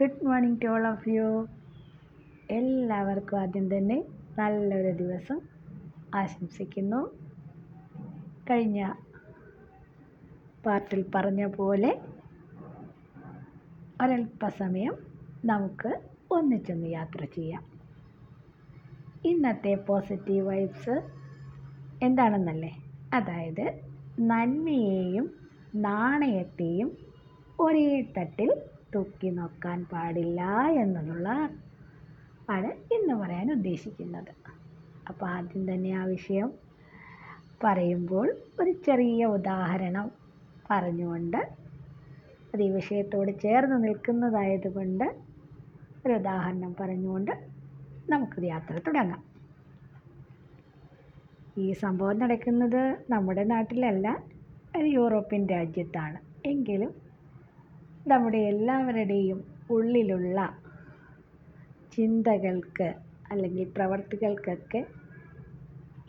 Good morning to all of you എല്ലാവർക്കും ആദ്യം തന്നെ നല്ലൊരു ദിവസം ആശംസിക്കുന്നു. കഴിഞ്ഞ പാർട്ടിൽ പറഞ്ഞ പോലെ ഒരല്പസമയം നമുക്ക് ഒന്നിച്ചൊന്ന് യാത്ര ചെയ്യാം. ഇന്നത്തെ പോസിറ്റീവ് വൈബ്സ് എന്താണെന്നല്ലേ? അതായത് നന്മയെയും നാണയത്തെയും ഒരേ തട്ടിൽ തൂക്കി നോക്കാൻ പാടില്ല എന്നുള്ള ആണ് ഇന്ന് പറയാൻ ഉദ്ദേശിക്കുന്നത്. അപ്പോൾ ആദ്യം തന്നെ ആ വിഷയം പറയുമ്പോൾ ഒരു ചെറിയ ഉദാഹരണം പറഞ്ഞുകൊണ്ട് അത് ഈ വിഷയത്തോട് ചേർന്ന് നിൽക്കുന്നതായതുകൊണ്ട് ഒരു ഉദാഹരണം പറഞ്ഞുകൊണ്ട് നമുക്ക് യാത്ര തുടങ്ങാം. ഈ സംഭവം നടക്കുന്നത് നമ്മുടെ നാട്ടിലല്ല ഒരു യൂറോപ്യൻ രാജ്യത്താണ്. എങ്കിലും നമ്മുടെ എല്ലാവരുടെയും ഉള്ളിലുള്ള ചിന്തകൾക്ക് അല്ലെങ്കിൽ പ്രവർത്തികൾക്കൊക്കെ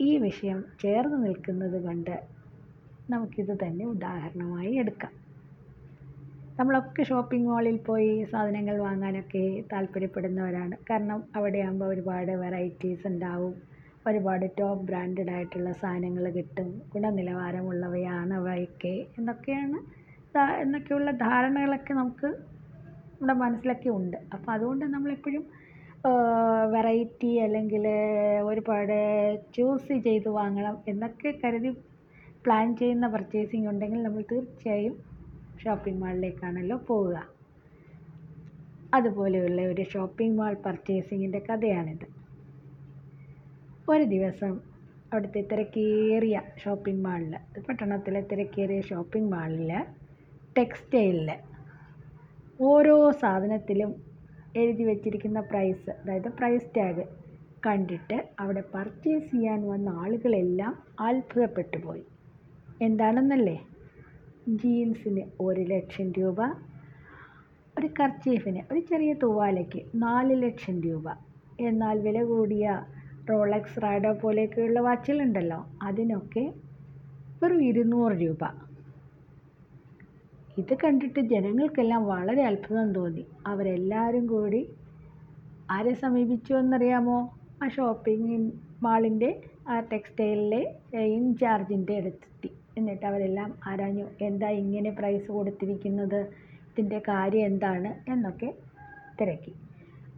ഈ വിഷയം ചേർന്ന് നിൽക്കുന്നത് കൊണ്ട് നമുക്കിത് തന്നെ ഉദാഹരണമായി എടുക്കാം. നമ്മളൊക്കെ ഷോപ്പിംഗ് മാളിൽ പോയി സാധനങ്ങൾ വാങ്ങാനൊക്കെ താല്പര്യപ്പെടുന്നവരാണ്. കാരണം അവിടെ ആകുമ്പോൾ ഒരുപാട് വെറൈറ്റീസ് ഉണ്ടാവും. ഒരുപാട് ടോപ്പ് ബ്രാൻഡഡ് ആയിട്ടുള്ള സാധനങ്ങൾ കിട്ടും. ഗുണനിലവാരമുള്ളവയാണ് അവയൊക്കെ. എന്നൊക്കെയാണ് എന്നൊക്കെയുള്ള ധാരണകളൊക്കെ നമുക്ക് നമ്മുടെ മനസ്സിലൊക്കെ ഉണ്ട്. അപ്പോൾ അതുകൊണ്ട് നമ്മളെപ്പോഴും വെറൈറ്റി അല്ലെങ്കിൽ ഒരുപാട് ചൂസ് ചെയ്ത് വാങ്ങണം എന്നൊക്കെ കരുതി പ്ലാൻ ചെയ്യുന്ന പർച്ചേസിങ് ഉണ്ടെങ്കിൽ നമ്മൾ തീർച്ചയായും ഷോപ്പിംഗ് മാളിലേക്കാണല്ലോ പോവുക. അതുപോലെയുള്ള ഒരു ഷോപ്പിംഗ് മാൾ പർച്ചേസിങ്ങിന്റെ കഥയാണിത്. ഒരു ദിവസം അവിടുത്തെ തിരക്കേറിയ ഷോപ്പിംഗ് മാളിൽ പട്ടണത്തിലെ തിരക്കേറിയ ഷോപ്പിംഗ് മാളിൽ ടെക്സ്റ്റൈലിൽ ഓരോ സാധനത്തിലും എഴുതി വച്ചിരിക്കുന്ന പ്രൈസ് അതായത് പ്രൈസ് ടാഗ് കണ്ടിട്ട് അവിടെ പർച്ചേസ് ചെയ്യാൻ വന്ന ആളുകളെല്ലാം അത്ഭുതപ്പെട്ടു പോയി. എന്താണെന്നല്ലേ? ജീൻസിന് ഒരു ലക്ഷം രൂപ ഒരു കർച്ചീഫിന് ഒരു ചെറിയ തൂവാലയ്ക്ക് നാല് ലക്ഷം രൂപ. എന്നാൽ വില കൂടിയ റോളക്സ് റാഡോ പോലെയൊക്കെയുള്ള വാച്ചുകളുണ്ടല്ലോ അതിനൊക്കെ വെറും ഇരുന്നൂറ് രൂപ. ഇത് കണ്ടിട്ട് ജനങ്ങൾക്കെല്ലാം വളരെ അത്ഭുതം തോന്നി. അവരെല്ലാവരും കൂടി ആരെ സമീപിച്ചു എന്നറിയാമോ? ആ ഷോപ്പിംഗ് മാളിന്റെ ആ ടെക്സ്റ്റൈലിലെ ഇൻചാർജിന്റെ അടുത്തെത്തി. എന്നിട്ട് അവരെല്ലാം ആരാഞ്ഞു എന്താ ഇങ്ങനെ പ്രൈസ് കൊടുത്തിരിക്കുന്നത്? ഇതിന്റെ കാര്യം എന്താണ്? എന്നൊക്കെ തിരക്കി.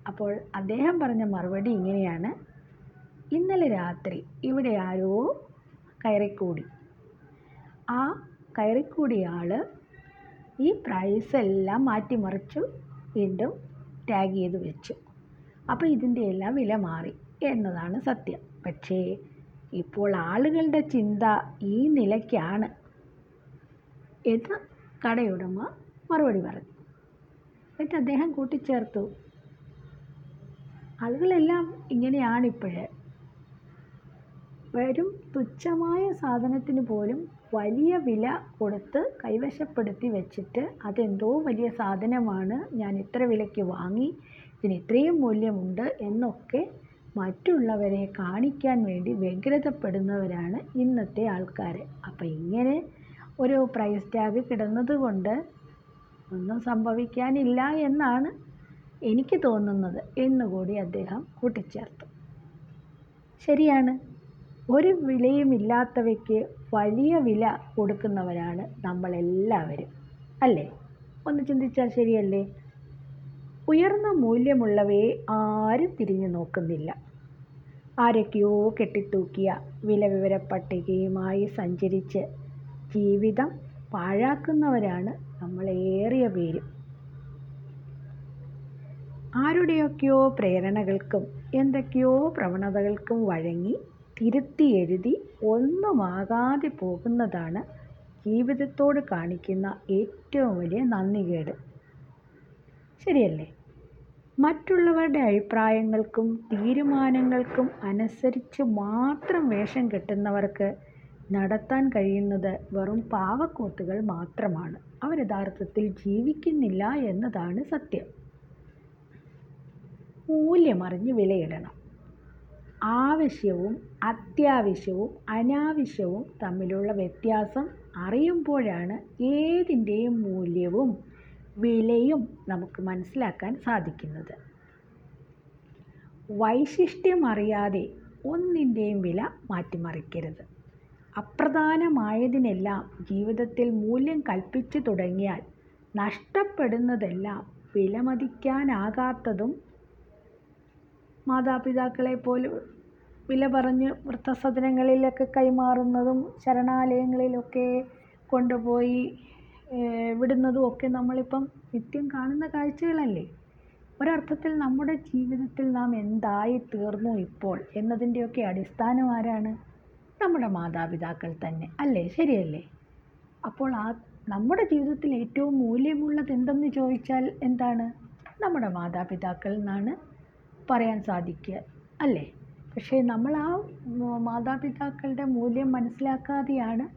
അപ്പോൾ അദ്ദേഹം പറഞ്ഞ മറുപടി ഇങ്ങനെയാണ്. ഇന്നലെ രാത്രി ഇവിടെ ആരോ കയറിക്കൂടി. ആ കയറിക്കൂടിയ ആൾ ഈ പ്രൈസ് എല്ലാം മാറ്റിമറിച്ചു വീണ്ടും ടാഗ് ചെയ്ത് വെച്ചു. അപ്പോൾ ഇതിന്റെ എല്ലാം വില മാറി എന്നതാണ് സത്യം. പക്ഷേ ഇപ്പോൾ ആളുകളുടെ ചിന്ത ഈ നിലയ്ക്കാണ് എന്ന് കടയുടമ മറുപടി പറഞ്ഞു. എന്നിട്ട് അദ്ദേഹം കൂട്ടിച്ചേർത്തു. ആളുകളെല്ലാം ഇങ്ങനെയാണിപ്പോഴേ വെറും തുച്ഛമായ സാധനത്തിന് പോലും വലിയ വില കൊടുത്ത് കൈവശപ്പെടുത്തി വെച്ചിട്ട് അതെന്തോ വലിയ സാധനമാണ്. ഞാൻ ഇത്ര വിലയ്ക്ക് വാങ്ങി ഇതിന് ഇത്രയും മൂല്യമുണ്ട് എന്നൊക്കെ മറ്റുള്ളവരെ കാണിക്കാൻ വേണ്ടി വ്യഗ്രതപ്പെടുന്നവരാണ് ഇന്നത്തെ ആൾക്കാർ അപ്പം ഇങ്ങനെ ഒരു പ്രൈസ് ടാഗ് കിടന്നത് കൊണ്ട് ഒന്നും സംഭവിക്കാനില്ല എന്നാണ് എനിക്ക് തോന്നുന്നത്. എന്നുകൂടി അദ്ദേഹം കൂട്ടിച്ചേർത്തു. ശരിയാണ്. ഒരു വിലയുമില്ലാത്തവയ്ക്ക് വലിയ വില കൊടുക്കുന്നവരാണ് നമ്മളെല്ലാവരും. അല്ലേ? ഒന്ന് ചിന്തിച്ചാൽ ശരിയല്ലേ? ഉയർന്ന മൂല്യമുള്ളവയെ ആരും തിരിഞ്ഞു നോക്കുന്നില്ല. ആരൊക്കെയോ കെട്ടിത്തൂക്കിയ വില വിവര പട്ടികയുമായി സഞ്ചരിച്ച് ജീവിതം പാഴാക്കുന്നവരാണ് നമ്മളേറിയ പേരും. ആരുടെയൊക്കെയോ പ്രേരണകൾക്കും എന്തൊക്കെയോ പ്രവണതകൾക്കും വഴങ്ങി തിരുത്തി എഴുതി ഒന്നുമാകാതെ പോകുന്നതാണ് ജീവിതത്തോട് കാണിക്കുന്ന ഏറ്റവും വലിയ നന്ദികേട്. ശരിയല്ലേ? മറ്റുള്ളവരുടെ അഭിപ്രായങ്ങൾക്കും തീരുമാനങ്ങൾക്കും അനുസരിച്ച് മാത്രം വേഷം കെട്ടുന്നവർക്ക് നടത്താൻ കഴിയുന്നത് വെറും പാവക്കൂത്തുകൾ മാത്രമാണ്. അവർ യഥാർത്ഥത്തിൽ ജീവിക്കുന്നില്ല എന്നതാണ് സത്യം. മൂല്യമറിഞ്ഞ് വിലയിടണം. ആവശ്യവും അത്യാവശ്യവും അനാവശ്യവും തമ്മിലുള്ള വ്യത്യാസം അറിയുമ്പോഴാണ് ഏതിന്റെയും മൂല്യവും വിലയും നമുക്ക് മനസ്സിലാക്കാൻ സാധിക്കുന്നത്. വൈശിഷ്ട്യം അറിയാതെ ഒന്നിന്റെയും വില മാറ്റിമറിക്കരുത്. അപ്രധാനമായതിനെല്ലാം ജീവിതത്തിൽ മൂല്യം കൽപ്പിച്ചു തുടങ്ങിയാൽ നഷ്ടപ്പെടുന്നതെല്ലാം വിലമതിക്കാനാകാത്തതും മാതാപിതാക്കളെ പോലും വില പറഞ്ഞ് വൃദ്ധസദനങ്ങളിലൊക്കെ കൈമാറുന്നതും ശരണാലയങ്ങളിലൊക്കെ കൊണ്ടുപോയി വിടുന്നതും ഒക്കെ നമ്മളിപ്പം നിത്യം കാണുന്ന കാഴ്ചകളല്ലേ? ഒരർത്ഥത്തിൽ നമ്മുടെ ജീവിതത്തിൽ നാം എന്തായി തീർന്നു ഇപ്പോൾ എന്നതിന്റെയൊക്കെ അടിസ്ഥാനം ആരാണ്? നമ്മുടെ മാതാപിതാക്കൾ തന്നെ. അല്ലേ? ശരിയല്ലേ? അപ്പോൾ ആ നമ്മുടെ ജീവിതത്തിൽ ഏറ്റവും മൂല്യമുള്ളത് എന്തെന്ന് ചോദിച്ചാൽ എന്താണ്? നമ്മുടെ മാതാപിതാക്കൾ എന്നാണ് പറയാൻ സാധിക്കുക. അല്ലേ? പക്ഷേ നമ്മൾ ആ മാതാപിതാക്കളുടെ മൂല്യം മനസ്സിലാക്കാതെയാണ്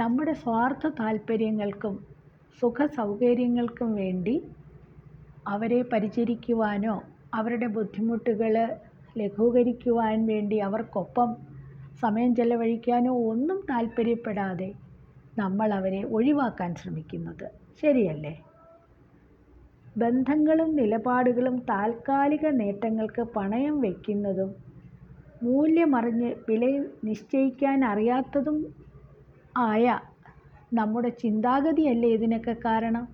നമ്മുടെ സ്വാർത്ഥ താല്പര്യങ്ങൾക്കും സുഖ സൗകര്യങ്ങൾക്കും വേണ്ടി അവരെ പരിചരിക്കുവാനോ അവരുടെ ബുദ്ധിമുട്ടുകൾ ലഘൂകരിക്കുവാൻ വേണ്ടി അവർക്കൊപ്പം സമയം ചെലവഴിക്കാനോ ഒന്നും താല്പര്യപ്പെടാതെ നമ്മൾ അവരെ ഒഴിവാക്കാൻ ശ്രമിക്കുന്നത്. ശരിയല്ലേ? ബന്ധങ്ങളും നിലപാടുകളും താൽക്കാലിക നേട്ടങ്ങൾക്ക് പണയം വയ്ക്കുന്നതും മൂല്യമറിഞ്ഞ് വില നിശ്ചയിക്കാൻ അറിയാത്തതും ആയ നമ്മുടെ ചിന്താഗതിയല്ലേ ഇതിനൊക്കെ കാരണം?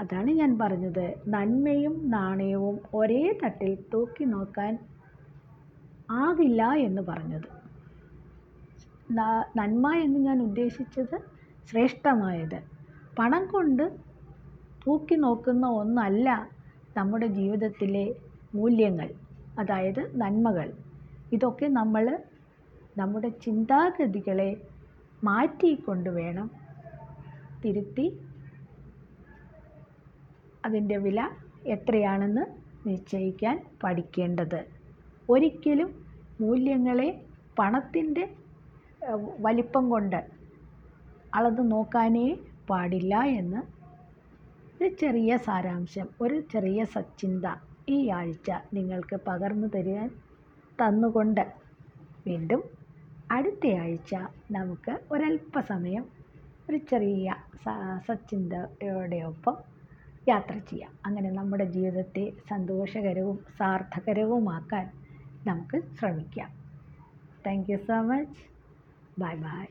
അതാണ് ഞാൻ പറഞ്ഞത്. നന്മയും നാണയവും ഒരേ തട്ടിൽ തൂക്കി നോക്കാൻ ആവില്ല എന്ന് പറഞ്ഞത്. നന്മ എന്ന് ഞാൻ ഉദ്ദേശിച്ചത് ശ്രേഷ്ഠമായത്. പണം കൊണ്ട് തൂക്കി നോക്കുന്ന ഒന്നല്ല നമ്മുടെ ജീവിതത്തിലെ മൂല്യങ്ങൾ. അതായത് നന്മകൾ. ഇതൊക്കെ നമ്മൾ നമ്മുടെ ചിന്താഗതികളെ മാറ്റിക്കൊണ്ട് വേണം തിരുത്തി അതിന്റെ വില എത്രയാണെന്ന് നിശ്ചയിക്കാൻ പഠിക്കേണ്ടത്. ഒരിക്കലും മൂല്യങ്ങളെ പണത്തിന്റെ വലിപ്പം കൊണ്ട് അളന്ന് നോക്കാനേ പാടില്ല എന്ന് ഒരു ചെറിയ സാരാംശം ഒരു ചെറിയ സച്ചിന്ത. ഈ ആഴ്ച നിങ്ങൾക്ക് പകർന്നു തരാൻ തന്നുകൊണ്ട് വീണ്ടും അടുത്തയാഴ്ച നമുക്ക് ഒരല്പസമയം ഒരു ചെറിയ സച്ചിന്തയോടെയൊപ്പം യാത്ര ചെയ്യാം. അങ്ങനെ നമ്മുടെ ജീവിതത്തെ സന്തോഷകരവും സാർത്ഥകരവുമാക്കാൻ നമുക്ക് ശ്രമിക്കാം. Thank you so much bye bye